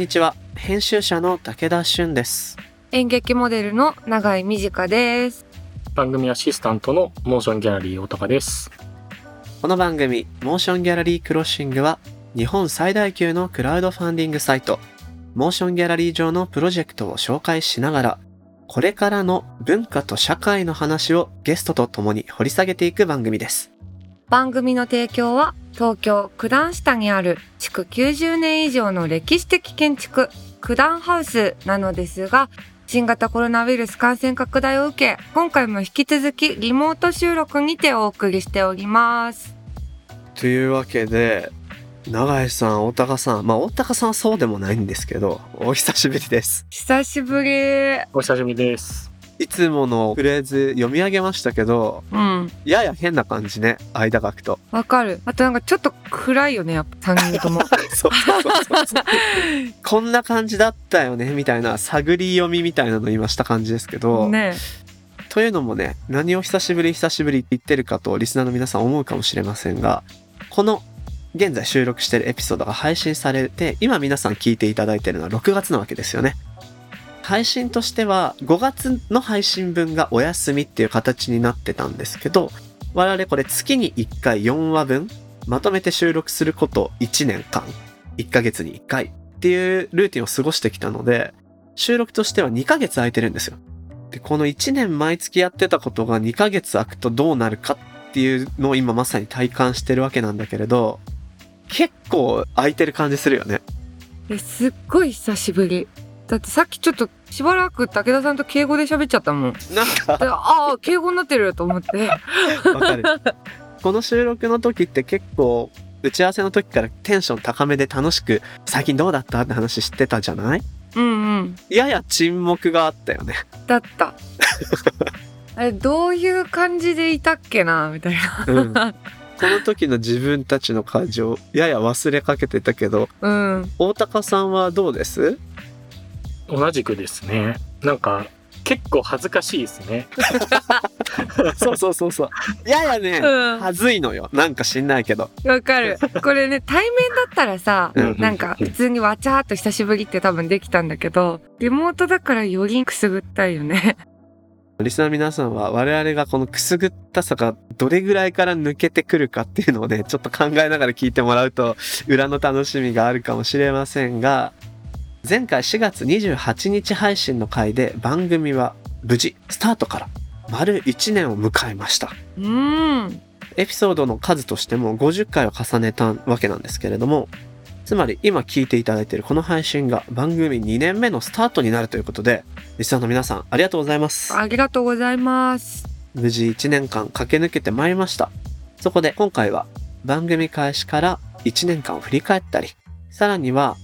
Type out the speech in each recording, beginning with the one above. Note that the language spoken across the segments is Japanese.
こんにちは編集者の武田俊です演劇モデルの永井美智香です。番組アシスタントのモーションギャラリー大高です。この番組モーションギャラリークロッシングは日本最大級のクラウドファンディングサイトモーションギャラリー上のプロジェクトを紹介しながらこれからの文化と社会の話をゲストと共に掘り下げていく番組です番組の提供は東京九段下にある築90年以上の歴史的建築九段ハウスなのですが新型コロナウイルス感染拡大を受け今回も引き続きリモート収録にてお送りしております。というわけで永井さん大高さんまあ大高さんはそうでもないんですけどお久しぶりです久しぶり。お久しぶりです。いつものフレーズ読み上げましたけどうん、やや変な感じね間書くと。わかる。あとなんかちょっと暗いよね、やっぱ3人とも。そうそうそうそう。こんな感じだったよねみたいな探り読みみたいなの今した感じですけど、ね。というのもね何を久しぶり久しぶりって言ってるかとリスナーの皆さん思うかもしれませんがこの現在収録してるエピソードが配信されて今皆さん聞いていただいてるのは6月なわけですよね配信としては5月の配信分がお休みっていう形になってたんですけど我々これ月に1回4話分まとめて収録すること1年間1ヶ月に1回っていうルーティンを過ごしてきたので収録としては2ヶ月空いてるんですよで、この1年毎月やってたことが2ヶ月空くとどうなるかっていうのを今まさに体感してるわけなんだけれど、結構空いてる感じするよね。すっごい久しぶり。だってさっきちょっとしばらく武田さんと敬語で喋っちゃったもん。なんでか、ああ敬語になってると思って。わかる。この収録の時って結構、打ち合わせの時からテンション高めで楽しく、最近どうだったって話してたじゃない？うんうん。やや沈黙があったよね。だった。あれどういう感じでいたっけなみたいな。うん。この時の自分たちの感情、やや忘れかけてたけど、うん。大高さんはどうです？同じくですね。なんか結構恥ずかしいですね。そうそうそうそう。ややね、うん。はずいのよ。なんか知んないけど。わかる。これね、対面だったらさ、うんなんか普通にわちゃーっと久しぶりって多分できたんだけど、リモートだからよりくすぐったいよね。リスナーの皆さんは我々がこのくすぐったさがどれぐらいから抜けてくるかっていうのをね、ちょっと考えながら聞いてもらうと裏の楽しみがあるかもしれませんが、前回4月28日配信の回で番組は無事スタートから丸1年を迎えました。うん。エピソードの数としても50回を重ねたわけなんですけれども、つまり今聞いていただいているこの配信が番組2年目のスタートになるということで、リスナーの皆さんありがとうございます。ありがとうございます。無事1年間駆け抜けてまいりました。そこで今回は番組開始から1年間を振り返ったり、さらには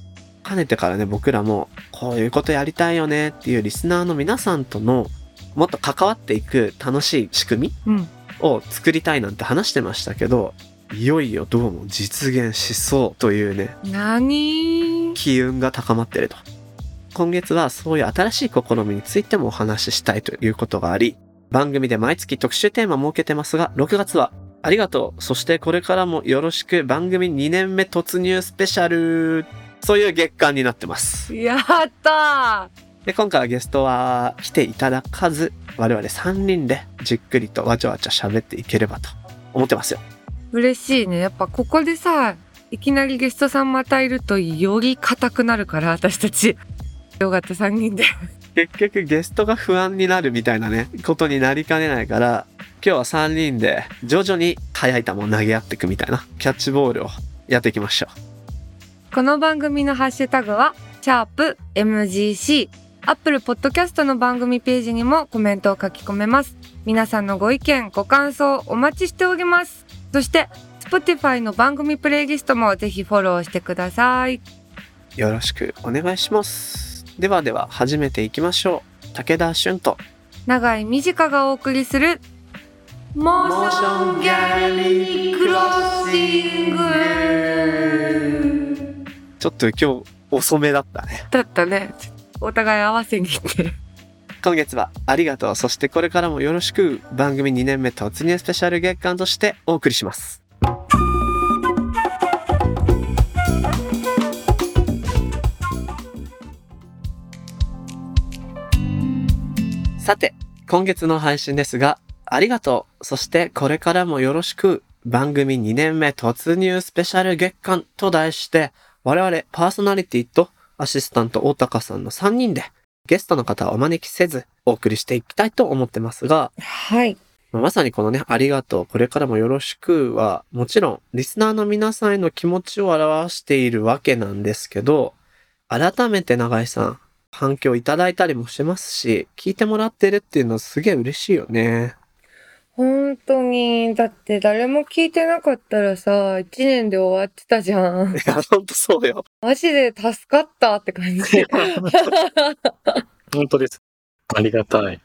かねてからね僕らもこういうことやりたいよねっていうリスナーの皆さんとのもっと関わっていく楽しい仕組みうん。を作りたいなんて話してましたけど、いよいよどうも実現しそうというね、なにー機運が高まっていると。今月はそういう新しい試みについてもお話ししたいということがあり、番組で毎月特集テーマ設けてますが、6月はありがとう。そしてこれからもよろしく番組2年目突入スペシャル。そういう月間になってます。やったで、今回はゲストは来ていただかず、我々3人でじっくりとわちゃわちゃ喋っていければと思ってますよ。ー嬉しいね。やっぱここでさ、いきなりゲストさんまたいるとより硬くなるから、私たち。よかった、3人で。結局ゲストが不安になるみたいなね、ことになりかねないから、今日は3人で徐々に速い球を投げ合っていくみたいなキャッチボールをやっていきましょこの番組のハッシュタグは、シャープ MGC。Apple Podcast の番組ページにもコメントを書き込めます。皆さんのご意見、ご感想お待ちしております。そして、Spotify の番組プレイリストもぜひフォローしてください。う。よろしくお願いします。ではでは始めていきましょう。武田俊と長井美智香がお送りする、モーションギャラリークロッシングちょっと今日遅めだったね。だったね。お互い合わせに行って。今月はありがとう。そしてこれからもよろしく番組2年目突入スペシャル月間としてお送りします。さて、今月の配信ですが、ありがとう。そしてこれからもよろしく番組2年目突入スペシャル月間と題して、我々パーソナリティとアシスタント大高さんの3人でゲストの方をお招きせずお送りしていきたいと思ってますが、はい。まさにこのね、ありがとう、これからもよろしくは、もちろん、リスナーの皆さんへの気持ちを表しているわけなんですけど、改めて永井さん、反響いただいたりもしてますし、聞いてもらってるっていうのはすげえ嬉しいよね。本当に、だって誰も聞いてなかったらさ、一年で終わってたじゃんい。や、ほんとそうよ。マジで助かったって感じ。本当です。ありがたい。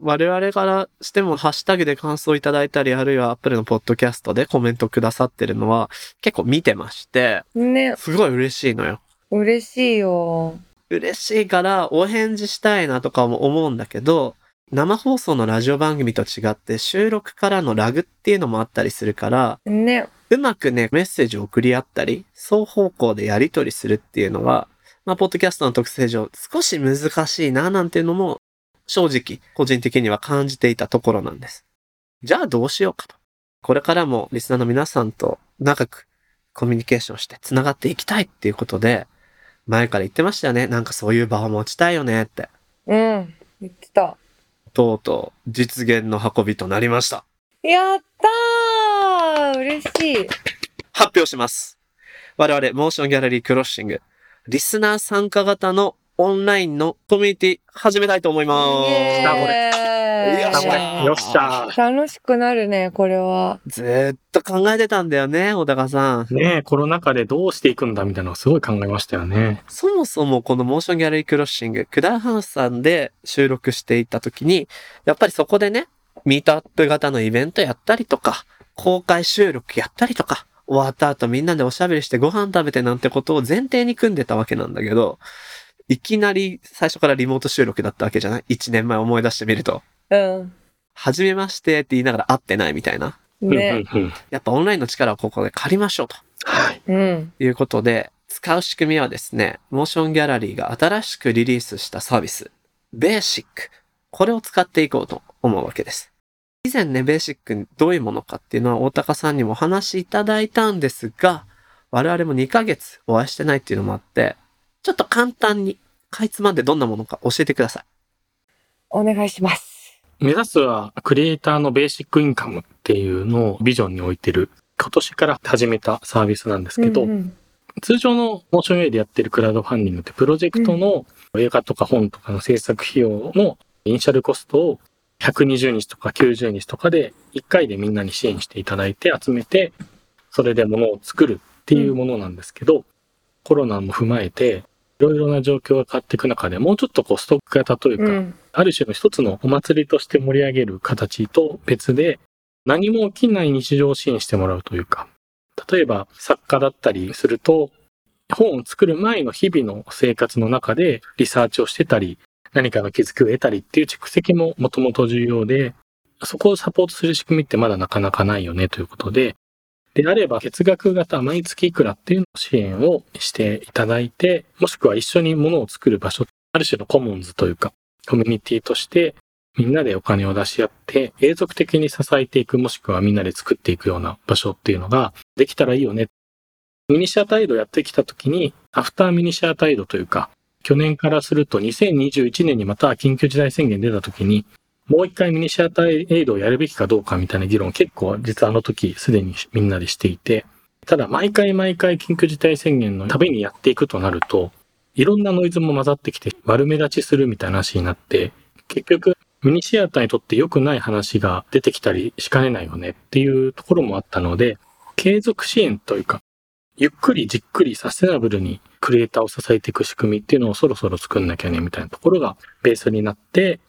我々からしても、ハッシュタグで感想いただいたり、あるいは Apple のポッドキャストでコメントくださってるのは、結構見てまして、ね、すごい嬉しいのよ。嬉しいよ。嬉しいからお返事したいなとかも思うんだけど、生放送のラジオ番組と違って収録からのラグっていうのもあったりするから、ね、うまくね、メッセージを送り合ったり、双方向でやり取りするっていうのは、まあ、ポッドキャストの特性上少し難しいななんていうのも、正直、個人的には感じていたところなんです。じゃあどうしようかと。これからもリスナーの皆さんと長くコミュニケーションして繋がっていきたいっていうことで、前から言ってましたよね。なんかそういう場を持ちたいよねって。うん、言ってた。とうとう実現の運びとなりました。やったー嬉しい。発表します。我々、モーションギャラリークロッシング、リスナー参加型のオンラインのコミュニティ始めたいと思います。イエあこーイよっしゃよっしゃ楽しくなるね、これは。ずーっと考えてたんだよね、小高さん。ねえ、コロナ禍でどうしていくんだみたいなのをすごい考えましたよね。そもそもこのモーションギャラリークロッシング、クダウハウスさんで収録していた時に、やっぱりそこでね、ミートアップ型のイベントやったりとか、公開収録やったりとか、終わった後みんなでおしゃべりしてご飯食べてなんてことを前提に組んでたわけなんだけど、いきなり最初からリモート収録だったわけじゃない ?1 年前思い出してみると。うん。はじめましてって言いながら会ってないみたいな。ね。うんうんうんやっぱオンラインの力をここで借りましょうと。はい。うん。いうことで、使う仕組みはですね、モーションギャラリーが新しくリリースしたサービス、ベーシック。これを使っていこうと思うわけです。以前ね、ベーシックどういうものかっていうのは大高さんにもお話しいただいたんですが、我々も2ヶ月お会いしてないっていうのもあって、ちょっと簡単に、かいつまんでどんなものか教えてください。お願いします。目指すはクリエイターのベーシックインカムっていうのをビジョンに置いてる今年から始めたサービスなんですけど、うんうん。通常のモーション A でやってるクラウドファンディングってプロジェクトの映画とか本とかの制作費用のイニシャルコストを120日とか90日とかで1回でみんなに支援していただいて集めてそれで物を作るっていうものなんですけど、コロナも踏まえていろいろな状況が変わっていく中でもうちょっとこうストック型というか、うん。ある種の一つのお祭りとして盛り上げる形と別で、何も起きない日常を支援してもらうというか、例えば作家だったりすると、本を作る前の日々の生活の中でリサーチをしてたり、何かの気づきを得たりっていう蓄積ももともと重要で、そこをサポートする仕組みってまだなかなかないよねということで、であれば月額型毎月いくらっていうのを支援をしていただいて、もしくは一緒に物を作る場所、ある種のコモンズというか、コミュニティとしてみんなでお金を出し合って永続的に支えていくもしくはみんなで作っていくような場所っていうのができたらいいよね。ミニシアタイドやってきた時にアフターミニシアタイドというか去年からすると2021年にまた緊急事態宣言出た時にもう一回ミニシアターエイドをやるべきかどうかみたいな議論結構実はあの時すでにみんなでしていてただ毎回毎回緊急事態宣言のたびにやっていくとなるといろんなノイズも混ざってきて悪目立ちするみたいな話になって結局ミニシアターにとって良くない話が出てきたりしかねないよねっていうところもあったので継続支援というかゆっくりじっくりサステナブルにクリエイターを支えていく仕組みっていうのをそろそろ作んなきゃねみたいなところがベースになって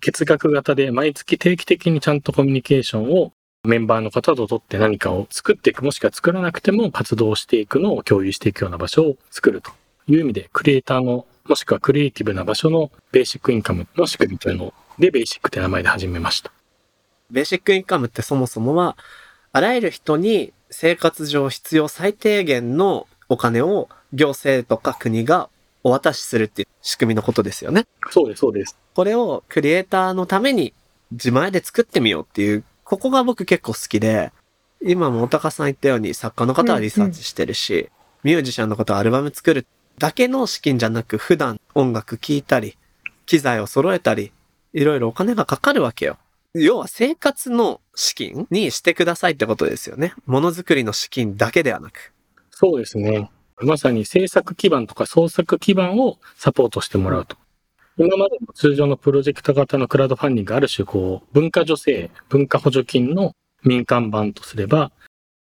月額型で毎月定期的にちゃんとコミュニケーションをメンバーの方と取って何かを作っていくもしくは作らなくても活動していくのを共有していくような場所を作るという意味でクリエイターのもしくはクリエイティブな場所のベーシックインカムの仕組みというのでベーシックって名前で始めました。ベーシックインカムってそもそもは、あらゆる人に生活上必要最低限のお金を行政とか国がお渡しするっていう仕組みのことですよね。そうです、そうです。これをクリエイターのために自前で作ってみようっていう、ここが僕結構好きで、今もおたかさん言ったように作家の方はリサーチしてるし、ミュージシャンの方はアルバム作るだけの資金じゃなく普段音楽聴いたり、機材を揃えたり、いろいろお金がかかるわけよ。要は生活の資金にしてくださいってことですよね。ものづくりの資金だけではなく。そうですね。まさに制作基盤とか創作基盤をサポートしてもらうと。今までの通常のプロジェクト型のクラウドファンディングある種こう、文化助成、文化補助金の民間版とすれば、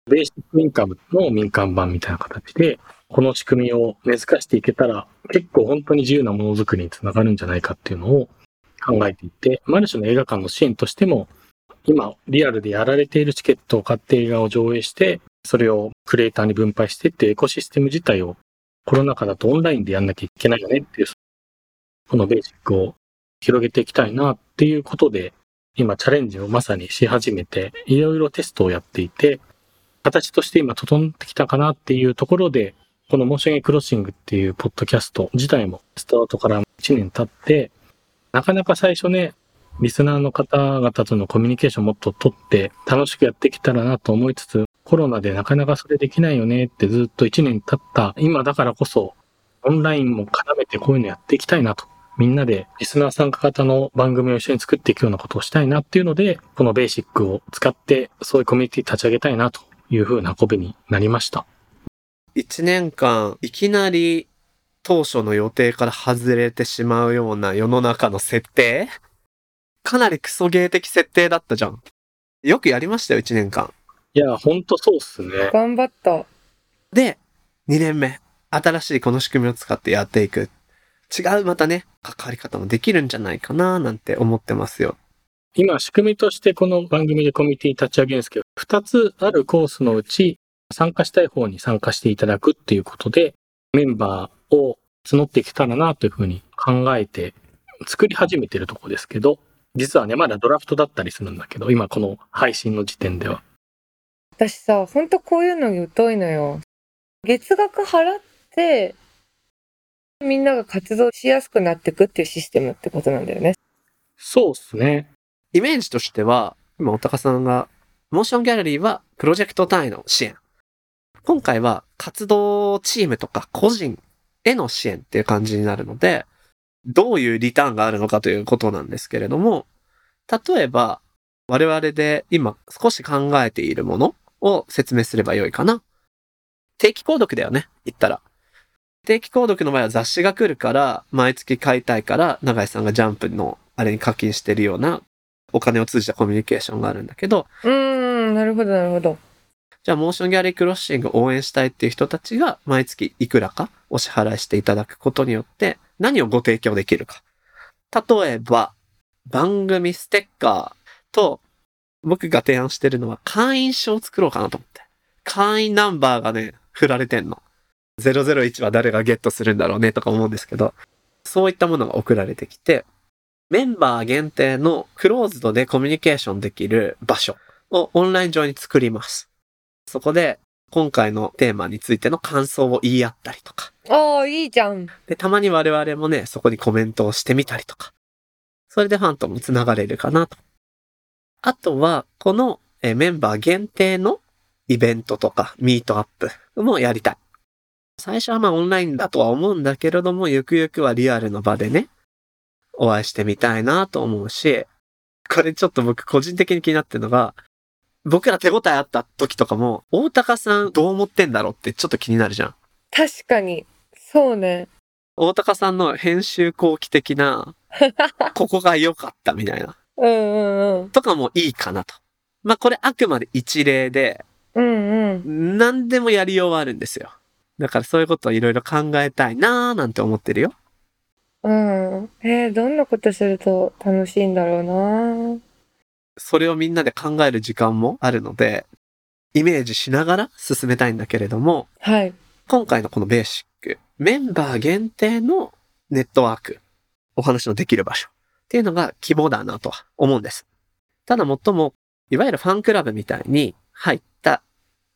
ベーシックインカムの民間版みたいな形で、この仕組みを根付かしていけたら、結構本当に自由なものづくりにつながるんじゃないかっていうのを考えていて、ある種の映画館の支援としても、今、リアルでやられているチケットを買って映画を上映して、それをクリエイターに分配してってエコシステム自体をコロナ禍だとオンラインでやんなきゃいけないよねっていう、このベーシックを広げていきたいなっていうことで、今チャレンジをまさにし始めて、いろいろテストをやっていて、形として今整ってきたかなっていうところで、このモーションエクロッシングっていうポッドキャスト自体もスタートから1年経って、なかなか最初ね、リスナーの方々とのコミュニケーションもっと取って楽しくやってきたらなと思いつつ、コロナでなかなかそれできないよねってずっと1年経った今だからこそ、オンラインも絡めてこういうのやっていきたいなと。みんなでリスナー参加型の番組を一緒に作っていくようなことをしたいなっていうので、このベーシックを使ってそういうコミュニティ立ち上げたいなというふうな運びになりました。一年間、いきなり当初の予定から外れてしまうような世の中の設定？かなりクソゲー的設定だったじゃん。よくやりましたよ、一年間。いや、ほんとそうっすね。頑張った。で、2年目。新しいこの仕組みを使ってやっていく。違うまたね、関わり方もできるんじゃないかななんて思ってますよ。今、仕組みとしてこの番組でコミュニティ立ち上げるんですけど、2つあるコースのうち、参加したい方に参加していただくっていうことで、メンバーを募っていけたらなというふうに考えて作り始めてるところですけど、実はね、まだドラフトだったりするんだけど、今この配信の時点では。私さ、ほんとこういうのに疎いのよ。月額払って、みんなが活動しやすくなっていくっていうシステムってことなんだよね。そうっすね。イメージとしては、今、おたかさんが、モーションギャラリーはプロジェクト単位の支援。今回は活動チームとか個人への支援っていう感じになるので、どういうリターンがあるのかということなんですけれども、例えば、我々で今少し考えているものを説明すればよいかな。定期購読だよね、言ったら。定期購読の場合は雑誌が来るから、毎月買いたいから、永井さんがジャンプのあれに課金してるようなお金を通じたコミュニケーションがあるんだけど、うーん、なるほど、なるほど。じゃあ、モーションギャラリークロッシングを応援したいっていう人たちが、毎月いくらかお支払いしていただくことによって、何をご提供できるか。例えば、番組ステッカーと、僕が提案してるのは会員証を作ろうかなと思って。会員ナンバーがね、振られてんの。001は誰がゲットするんだろうねとか思うんですけど、そういったものが送られてきて、メンバー限定のクローズドでコミュニケーションできる場所をオンライン上に作ります。そこで、今回のテーマについての感想を言い合ったりとか。ああ、いいじゃん。で、たまに我々もね、そこにコメントをしてみたりとか。それでファンとも繋がれるかなと。あとは、このえーメンバー限定のイベントとかミートアップもやりたい。最初はまあオンラインだとは思うんだけれども、ゆくゆくはリアルの場でね、お会いしてみたいなと思うし、これちょっと僕個人的に気になってるのが、僕ら手応えあった時とかも、大高さんどう思ってんだろうってちょっと気になるじゃん。確かに。そうね。大高さんの編集後期的な、ここが良かったみたいな、うんうんうん。とかもいいかなと。まあこれあくまで一例で、うんうん。何でもやりようはあるんですよ。だからそういうことをいろいろ考えたいなーなんて思ってるよ。うん。えー、どんなことすると楽しいんだろうな。それをみんなで考える時間もあるので、イメージしながら進めたいんだけれども、はい。今回のこのベーシック、メンバー限定のネットワーク、お話のできる場所っていうのが希望だなとは思うんです。ただもっとも、いわゆるファンクラブみたいに入った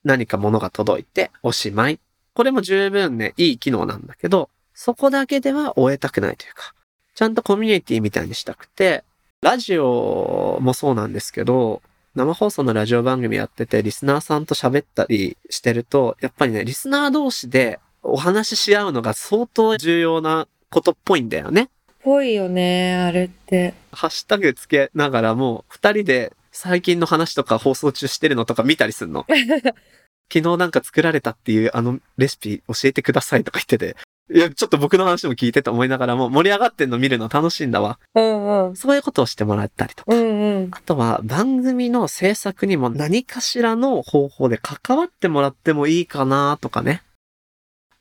何か物が届いておしまい。これも十分ね、いい機能なんだけど、そこだけでは終えたくないというか、ちゃんとコミュニティみたいにしたくて、ラジオもそうなんですけど、生放送のラジオ番組やってて、リスナーさんと喋ったりしてると、やっぱりね、リスナー同士でお話しし合うのが相当重要なことっぽいんだよね。ぽいよね、あれって。ハッシュタグつけながらも、二人で最近の話とか放送中してるのとか見たりするの。昨日なんか作られたっていうあのレシピ教えてくださいとか言ってて、いや、ちょっと僕の話も聞いてと思いながらも盛り上がってんの見るの楽しいんだわ。うんうん。そういうことをしてもらったりとか。うんうん。あとは番組の制作にも何かしらの方法で関わってもらってもいいかなとかね。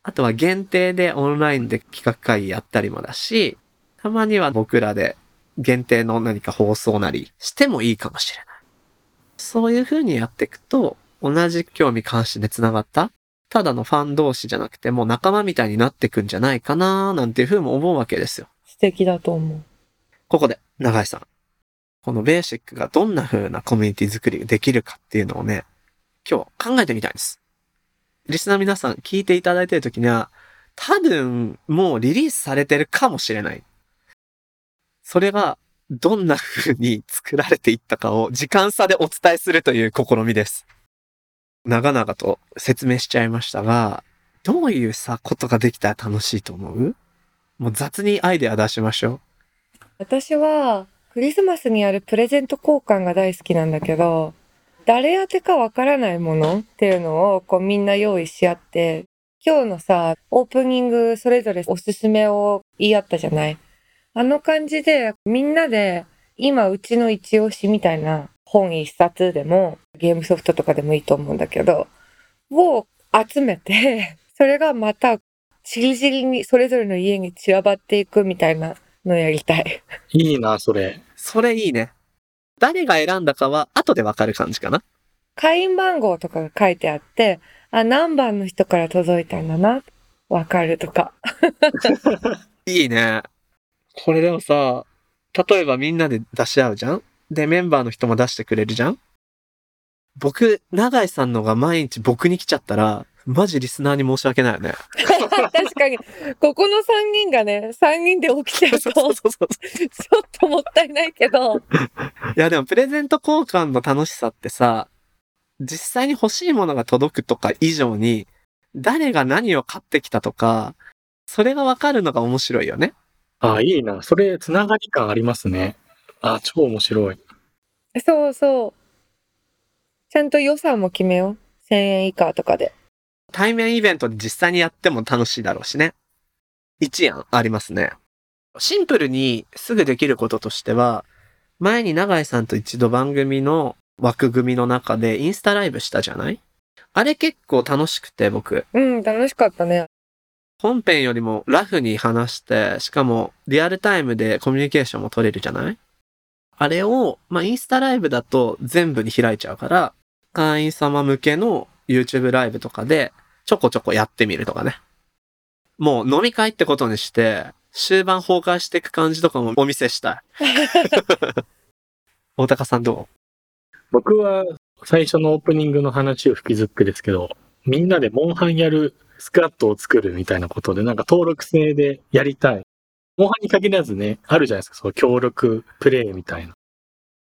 あとは限定でオンラインで企画会議やったりもだし、たまには僕らで限定の何か放送なりしてもいいかもしれない。そういう風にやっていくと、同じ興味関心で繋がった、ただのファン同士じゃなくてもう仲間みたいになってくんじゃないかななんていう風にも思うわけですよ。素敵だと思う。ここで、長井さん。このベーシックがどんな風なコミュニティ作りができるかっていうのをね、今日考えてみたいです。リスナー皆さん聞いていただいている時には、多分もうリリースされてるかもしれない。それがどんな風に作られていったかを時間差でお伝えするという試みです。長々と説明しちゃいましたが、どういうさ、ことができたら楽しいと思う？もう雑にアイデア出しましょう。私は、クリスマスにやるプレゼント交換が大好きなんだけど、誰宛てかわからないものっていうのをこうみんな用意し合って、今日のさ、オープニングそれぞれおすすめを言い合ったじゃない？あの感じでみんなで今うちの一押しみたいな本一冊でもゲームソフトとかでもいいと思うんだけど、を集めて、それがまたちりぢりにそれぞれの家に散らばっていくみたいなのやりたい。いいな、それ。それいいね。誰が選んだかは後でわかる感じかな。会員番号とかが書いてあって、あ、何番の人から届いたんだな、わかるとか。いいね。これでもさ、例えばみんなで出し合うじゃん？で、メンバーの人も出してくれるじゃん？僕、長井さんのが毎日僕に来ちゃったら、マジリスナーに申し訳ないよね。確かに、ここの3人がね、3人で起きてると、ちょそうそうそう。っともったいないけど、いやでもプレゼント交換の楽しさってさ、実際に欲しいものが届くとか以上に、誰が何を買ってきたとか、それがわかるのが面白いよね。あ、いいな。それ、つながり感ありますね。あ、超面白い。そうそう。ちゃんと予算も決めよう。1000円以下とかで。対面イベントで実際にやっても楽しいだろうしね。一案ありますね。シンプルにすぐできることとしては、前に永井さんと一度番組の枠組みの中でインスタライブしたじゃない？あれ結構楽しくて僕。うん、楽しかったね。本編よりもラフに話して、しかもリアルタイムでコミュニケーションも取れるじゃない？あれを、まあ、インスタライブだと全部に開いちゃうから、会員様向けの YouTube ライブとかでちょこちょこやってみるとかね。もう飲み会ってことにして、終盤崩壊していく感じとかもお見せしたい。大高さんど僕は最初のオープニングの話を吹きずくですけど、みんなでモンハンやるスクワットを作るみたいなことで、なんか登録制でやりたい。モンハンに限らずね、あるじゃないですか、そう協力プレイみたいな。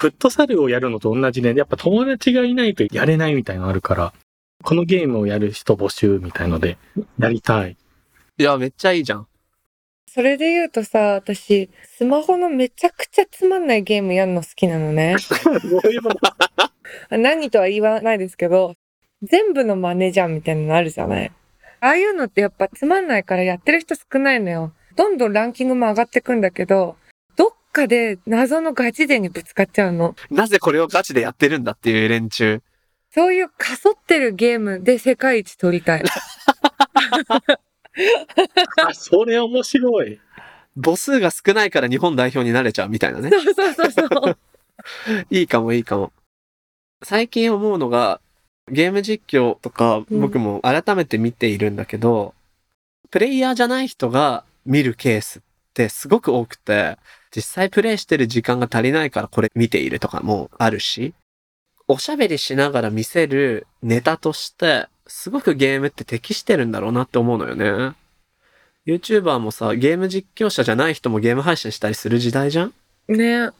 フットサルをやるのと同じで、やっぱ友達がいないとやれないみたいなのあるから、このゲームをやる人募集みたいので、やりたい。ういや、めっちゃいいじゃん。それで言うとさ、私、スマホのめちゃくちゃつまんないゲームやるの好きなのね。どういうこと何とは言わないですけど、全部のマネじゃんみたいなのあるじゃないああいうのってやっぱつまんないからやってる人少ないのよ。どんどんランキングも上がってくんだけど、どっかで謎のガチ勢にぶつかっちゃうの。なぜこれをガチでやってるんだっていう連中。そういうかそってるゲームで世界一取りたい。あ、それ面白い。母数が少ないから日本代表になれちゃうみたいなね。そうそうそうそう。いいかもいいかも。最近思うのが、ゲーム実況とかうん僕も改めて見ているんだけど、プレイヤーじゃない人が見るケースってすごく多くて、実際プレイしてる時間が足りないからこれ見ているとかもあるし、おしゃべりしながら見せるネタとして、すごくゲームって適してるんだろうなって思うのよね。YouTuber もさ、ゲーム実況者じゃない人もゲーム配信したりする時代じゃん？ね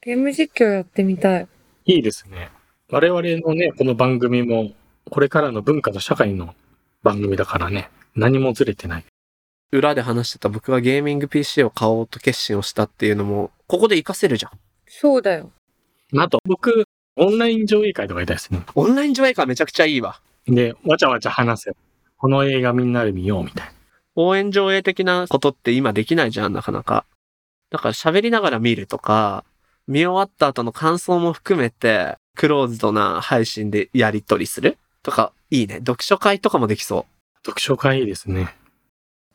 ゲーム実況やってみたい。いいですね。我々のね、この番組も、これからの文化と社会の番組だからね、何もずれてない。裏で話してた僕がゲーミング PC を買おうと決心をしたっていうのも、ここで活かせるじゃん。そうだよ。あと、僕、オンライン上映会とかやりたいですね。オンライン上映会めちゃくちゃいいわ。で、わちゃわちゃ話せ。この映画みんなで見ようみたいな。応援上映的なことって今できないじゃん、なかなか。だから喋りながら見るとか、見終わった後の感想も含めて、クローズドな配信でやり取りするとか、いいね。読書会とかもできそ読書会いいですね。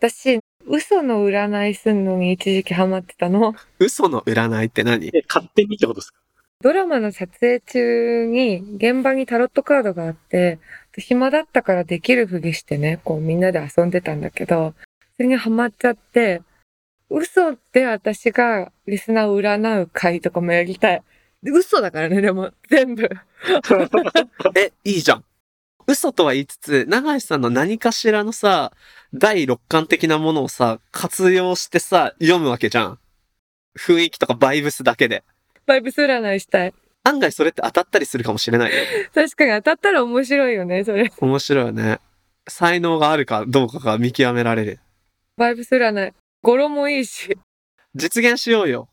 私、嘘の占いすんのに一時期ハマってたの。う。嘘の占いって何？え、勝手にってことですか？ドラマの撮影中に現場にタロットカードがあって、暇だったからできるふりしてね、こうみんなで遊んでたんだけど、それにハマっちゃって、嘘で私がリスナーを占う会とかもやりたい。で嘘だからね、でも、全部。え、いいじゃん。嘘とは言いつつ、長井さんの何かしらのさ、第六感的なものをさ、活用してさ、読むわけじゃん。雰囲気とかバイブスだけで。バイブス占いしたい。案外それって当たったりするかもしれないよ。確かに当たったら面白いよね、それ。面白いよね。才能があるかどうかが見極められる。バイブス占い。語呂もいいし。実現しようよ。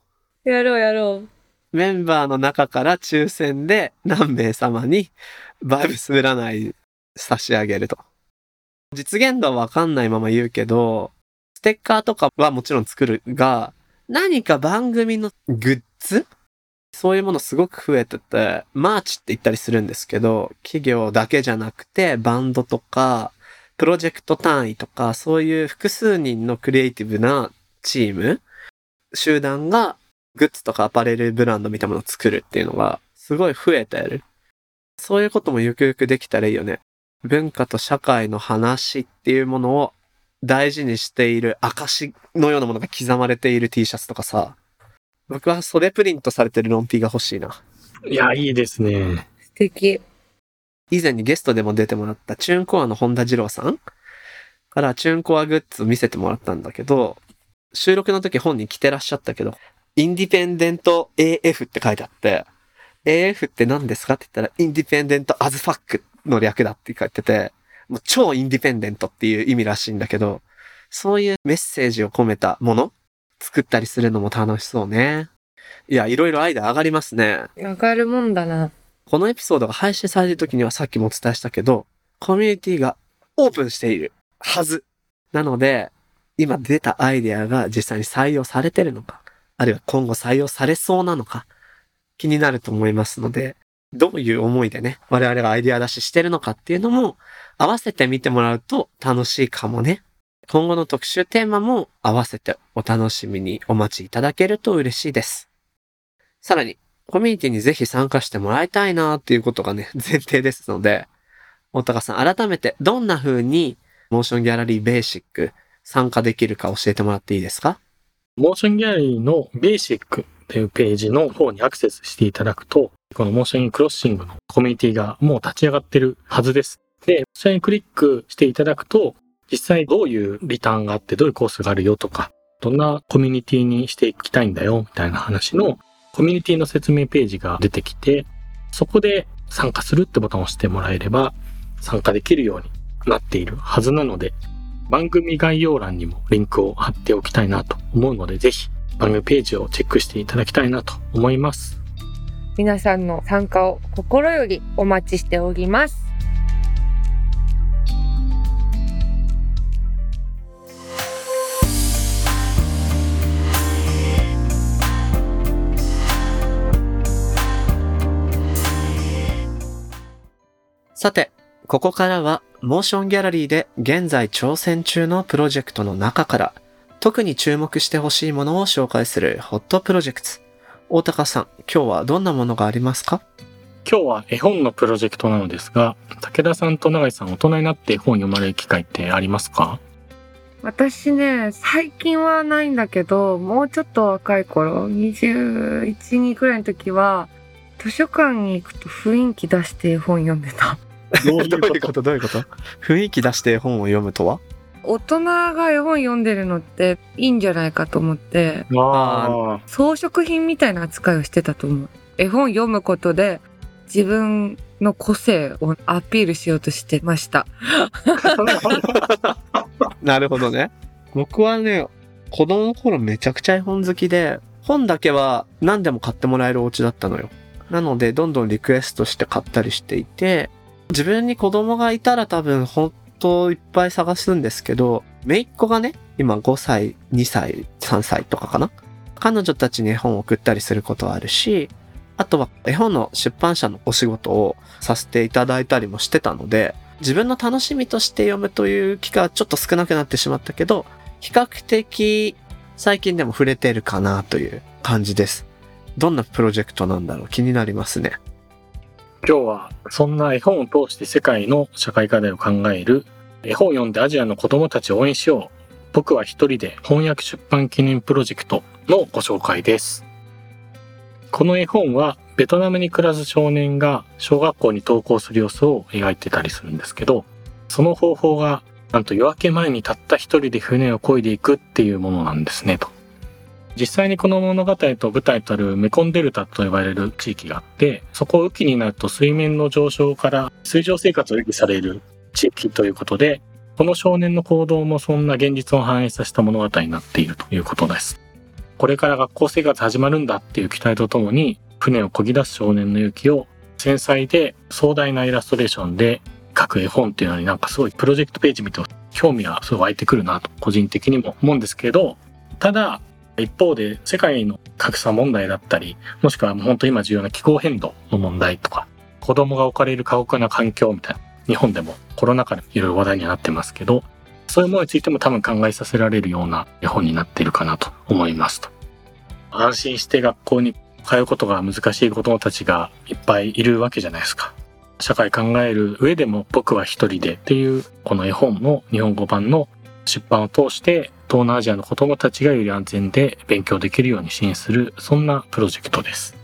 やろうやろう。メンバーの中から抽選で何名様にバイブス占い差し上げると。実現度はわかんないまま言うけど、ステッカーとかはもちろん作るが、何か番組のグッズ？そういうものすごく増えてて、 merch って言ったりするんですけど、企業だけじゃなくて、バンドとか、プロジェクト単位とか、そういう複数人のクリエイティブなチーム、集団がグッズとかアパレルブランドみたいなものを作るっていうのが、すごい増えてる。そういうこともゆくゆくできたらいいよね。文化と社会の話っていうものを大事にしている証のようなものが刻まれている T シャツとかさ、僕は袖プリントされてるロン T が欲しいな。いや、いいですね。素敵。以前にゲストでも出てもらったチューンコアの本田二郎さんからチューンコアグッズを見せてもらったんだけど、収録の時本に着てらっしゃったけど、インディペンデント AF って書いてあって、AF って何ですかって言ったら、インディペンデントアズファックの略だって書いてて、もう超インディペンデントっていう意味らしいんだけど、そういうメッセージを込めたもの作ったりするのも楽しそうね。いや、いろいろアイデア上がりますね。上がるもんだな。このエピソードが配信される時にはさっきもお伝えしたけど、コミュニティがオープンしているはず。なので、今出たアイデアが実際に採用されてるのか、あるいは今後採用されそうなのか、気になると思いますので、どういう思いでね、我々がアイデア出ししてるのかっていうのも、合わせて見てもらうと楽しいかもね。今後の特集テーマも合わせてお楽しみにお待ちいただけると嬉しいです。さらに、コミュニティにぜひ参加してもらいたいなっていうことがね、前提ですので、大高さん、改めてどんな風にモーションギャラリーベーシック参加できるか教えてもらっていいですか？モーションギャラリーのベーシックっていうページの方にアクセスしていただくと、このモーションクロッシングのコミュニティがもう立ち上がってるはずです。で、それにクリックしていただくと、実際どういうリターンがあって、どういうコースがあるよとか、どんなコミュニティにしていきたいんだよ、みたいな話のコミュニティの説明ページが出てきて、そこで参加するってボタンを押してもらえれば、参加できるようになっているはずなので、番組概要欄にもリンクを貼っておきたいなと思うので、ぜひ番組ページをチェックしていただきたいなと思います。皆さんの参加を心よりお待ちしております。さて、ここからは、モーションギャラリーで現在挑戦中のプロジェクトの中から、特に注目してほしいものを紹介するホットプロジェクト。大高さん、今日はどんなものがありますか？今日は絵本のプロジェクトなのですが、武田さんと永井さん大人になって絵本読まれる機会ってありますか？私ね、最近はないんだけど、もうちょっと若い頃、21、2くらいの時は、図書館に行くと雰囲気出して絵本読んでた。どういうこと？とどういうこと？雰囲気出して絵本を読むとは？大人が絵本読んでるのっていいんじゃないかと思って、あ装飾品みたいな扱いをしてたと思う。絵本読むことで自分の個性をアピールしようとしてました。なるほどね。僕はね、子供の頃めちゃくちゃ絵本好きで、本だけは何でも買ってもらえるお家だったのよ。なので、どんどんリクエストして買ったりしていて、自分に子供がいたら多分本当いっぱい探すんですけど、姪っ子がね、今5歳、2歳、3歳とかかな？彼女たちに絵本を送ったりすることはあるし、あとは絵本の出版社のお仕事をさせていただいたりもしてたので、自分の楽しみとして読むという機会はちょっと少なくなってしまったけど、比較的最近でも触れてるかなという感じです。どんなプロジェクトなんだろう？気になりますね。今日はそんな絵本を通して世界の社会課題を考える絵本を読んでアジアの子供たちを応援しよう。僕は一人で翻訳出版記念プロジェクトのご紹介です。この絵本はベトナムに暮らす少年が小学校に登校する様子を描いてたりするんですけどその方法がなんと夜明け前にたった一人で船を漕いでいくっていうものなんですねと。実際にこの物語と舞台となるメコンデルタと呼ばれる地域があって、そこを雨季になると水面の上昇から水上生活を維持される地域ということで、この少年の行動もそんな現実を反映させた物語になっているということです。これから学校生活始まるんだっていう期待とともに、船を漕ぎ出す少年の勇気を繊細で壮大なイラストレーションで描く絵本っていうのになんかすごいプロジェクトページ見て興味がすごい湧いてくるなと個人的にも思うんですけど、ただ一方で世界の格差問題だったり、もしくは本当今重要な気候変動の問題とか、子供が置かれる過酷な環境みたいな、日本でもコロナ禍でいろいろ話題にはなってますけど、そういうものについても多分考えさせられるような絵本になっているかなと思いますと。安心して学校に通うことが難しい子供たちがいっぱいいるわけじゃないですか。社会考える上でも僕は一人でっていうこの絵本の日本語版の出版を通して東南アジアの子供たちがより安全で勉強できるように支援するそんなプロジェクトです。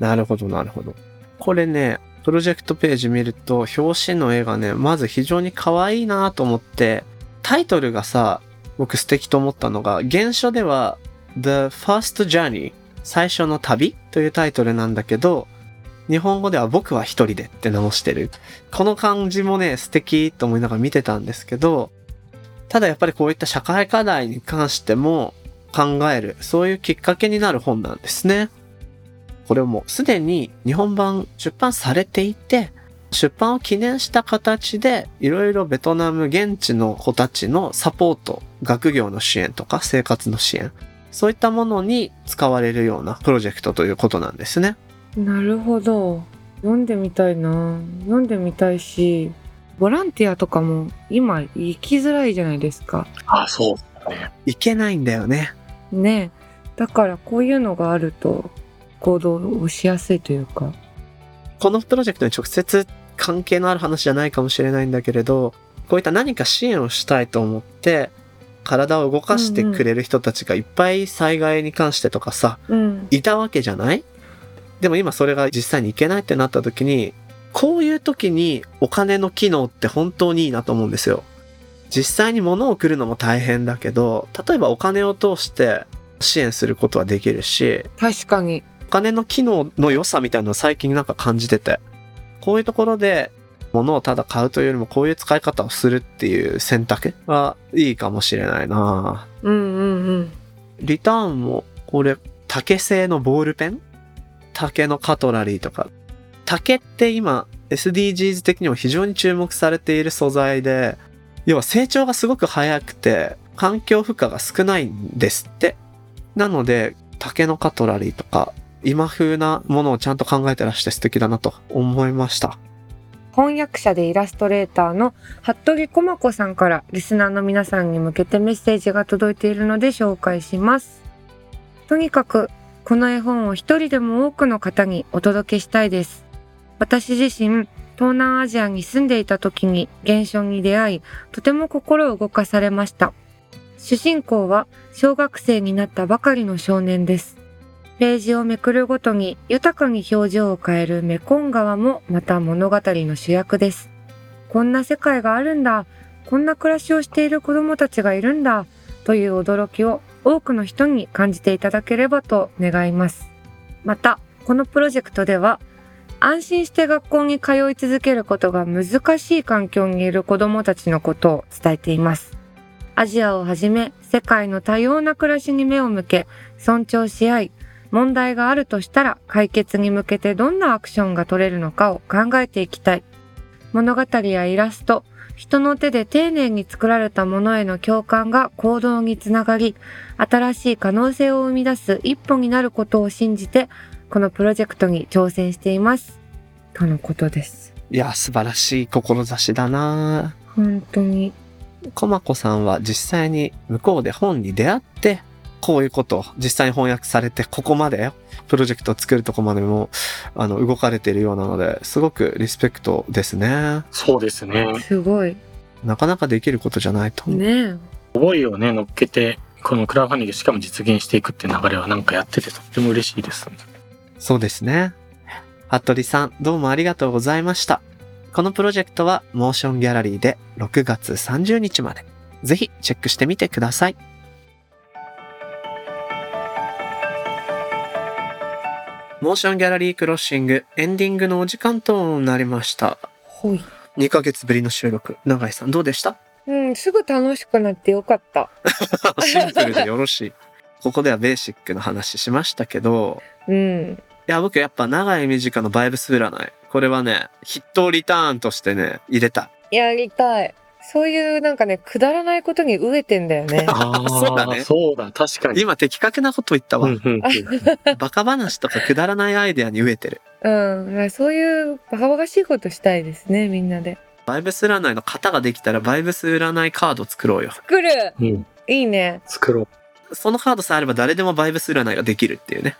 なるほど、なるほど。これね、プロジェクトページ見ると、表紙の絵がね、まず非常に可愛いなと思って、タイトルがさ、僕素敵と思ったのが、原書では、The First Journey 最初の旅というタイトルなんだけど、日本語では僕は一人でって直してる。この感じもね、素敵と思いながら見てたんですけど、ただやっぱりこういった社会課題に関しても考える、そういうきっかけになる本なんですね。これもすでに日本版出版されていて、出版を記念した形で、いろいろベトナム現地の子たちのサポート、学業の支援とか生活の支援、そういったものに使われるようなプロジェクトということなんですね。なるほど。読んでみたいな。読んでみたいし、ボランティアとかも今行きづらいじゃないですか。あ、そうね。いけないんだよね。ねだからこういうのがあると行動をしやすいというか。このプロジェクトに直接関係のある話じゃないかもしれないんだけれど、こういった何か支援をしたいと思って、体を動かしてくれる人たちがいっぱい災害に関してとかさ、うん。いたわけじゃない？でも今それが実際にいけないってなった時に、こういう時にお金の機能って本当にいいなと思うんですよ。実際に物を送るのも大変だけど、例えばお金を通して支援することはできるし、確かに。お金の機能の良さみたいなのを最近なんか感じてて、こういうところで物をただ買うというよりもこういう使い方をするっていう選択はいいかもしれないなうんうんうん。リターンもこれ竹製のボールペン？竹のカトラリーとか。竹って今 SDGs 的にも非常に注目されている素材で、要は成長がすごく早くて環境負荷が少ないんですって。なので竹のカトラリーとか今風なものをちゃんと考えてらして素敵だなと思いました。翻訳者でイラストレーターの服部駒子さんからリスナーの皆さんに向けてメッセージが届いているので紹介します。とにかくこの絵本を一人でも多くの方にお届けしたいです。私自身東南アジアに住んでいた時に現象に出会いとても心を動かされました。主人公は小学生になったばかりの少年です。ページをめくるごとに豊かに表情を変えるメコン川もまた物語の主役です。こんな世界があるんだ。こんな暮らしをしている子どもたちがいるんだという驚きを多くの人に感じていただければと願います。また、このプロジェクトでは安心して学校に通い続けることが難しい環境にいる子どもたちのことを伝えています。アジアをはじめ世界の多様な暮らしに目を向け尊重し合い問題があるとしたら解決に向けてどんなアクションが取れるのかを考えていきたい。物語やイラスト、人の手で丁寧に作られたものへの共感が行動につながり、新しい可能性を生み出す一歩になることを信じて、このプロジェクトに挑戦しています。とのことです。いや、素晴らしい志だな本当に。コマコさんは実際に向こうで本に出会って、こういうことを実際に翻訳されて、ここまでプロジェクトを作るとこまでも、あの、動かれているようなので、すごくリスペクトですね。そうですね。すごい。なかなかできることじゃないと思う。ね思いをね、乗っけて、このクラウドファンディングしかも実現していくっていう流れはなんかやっててとっても嬉しいです。そうですね。服部さん、どうもありがとうございました。このプロジェクトは、モーションギャラリーで6月30日まで。ぜひチェックしてみてください。モーションギャラリークロッシングエンディングのお時間となりました。ほい。2ヶ月ぶりの収録。永井さんどうでした？うん、すぐ楽しくなってよかった。シンプルでよろしい。ここではベーシックな話しましたけど、うん。いや、僕やっぱ長い短のバイブス占い。これはね、筆頭リターンとしてね、入れた。やりたい。そういうなんかね、くだらないことに飢えてんだよね。ああ、そうだねそうだ、確かに。今的確なこと言ったわ。バカ話とかくだらないアイデアに飢えてる。うん。そういうバカバカしいことしたいですね、みんなで。バイブス占いの型ができたらバイブス占いカード作ろうよ。作るうん。いいね。作ろう。そのカードさえあれば誰でもバイブス占いができるっていうね。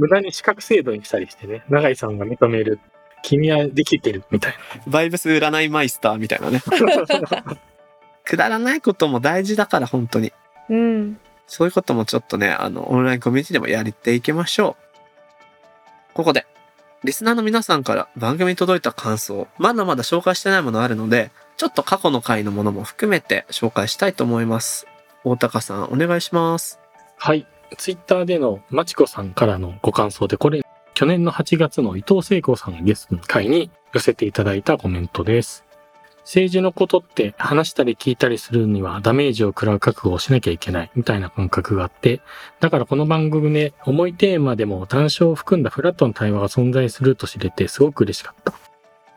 無駄に資格制度にしたりしてね、永井さんが認める。君はできてるみたいバイブス占いマイスターみたいなね。くだらないことも大事だから本当に。うん。そういうこともちょっとね、あの、オンラインコミュニティでもやっていきましょう。ここで、リスナーの皆さんから番組に届いた感想、まだまだ紹介してないものあるので、ちょっと過去の回のものも含めて紹介したいと思います。大高さん、お願いします。な。はい。ツイッターでのまちこさんからのご感想で、これ、去年の8月の伊藤聖子さんゲストの回に寄せていただいたコメントです。政治のことって話したり聞いたりするにはダメージを食らう覚悟をしなきゃいけないみたいな感覚があって、だからこの番組で重いテーマでも談笑を含んだフラットな対話が存在すると知れてすごく嬉しかった。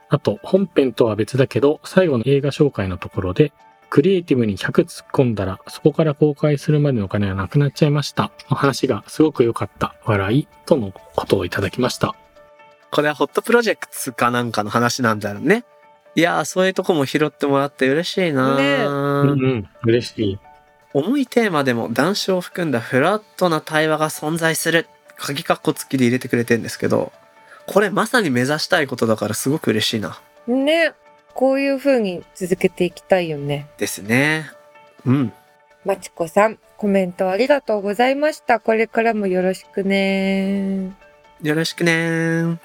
あと、本編とは別だけど、最後の映画紹介のところで、クリエイティブに100突っ込んだら、そこから公開するまでのお金がなくなっちゃいました。の話がすごく良かった。笑い。とのことをいただきました。これはホットプロジェクトかなんかの話なんだよね。いやー、そういうとこも拾ってもらって嬉しいなねーうんうん。嬉しい。重いテーマでも談笑を含んだフラットな対話が存在する。鍵括弧付きで入れてくれてんですけど、これまさに目指したいことだからすごく嬉しいな。ね。こういう風に続けていきたいよね。ですね。うん。まちこさん、コメントありがとうございました。これからもよろしくね。よろしくねー。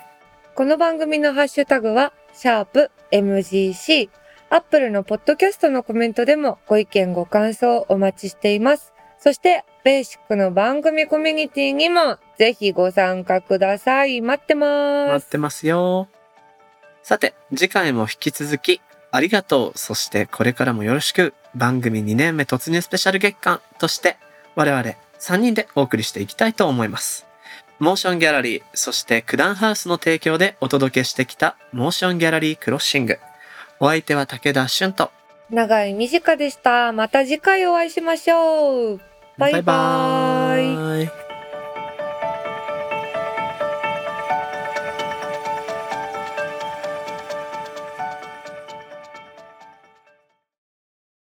この番組のハッシュタグは、シャープ MGC。アップルのポッドキャストのコメントでもご意見ご感想お待ちしています。そして、ベーシックの番組コミュニティにもぜひご参加ください。待ってます。待ってますよ。さて、次回も引き続き、ありがとう。そして、これからもよろしく。番組2年目突入スペシャル月間として、我々3人でお送りしていきたいと思います。モーションギャラリー、そして九段ハウスの提供でお届けしてきたモーションギャラリークロッシング。お相手は武田俊と。長い短でした。また次回お会いしましょう。バイバイ。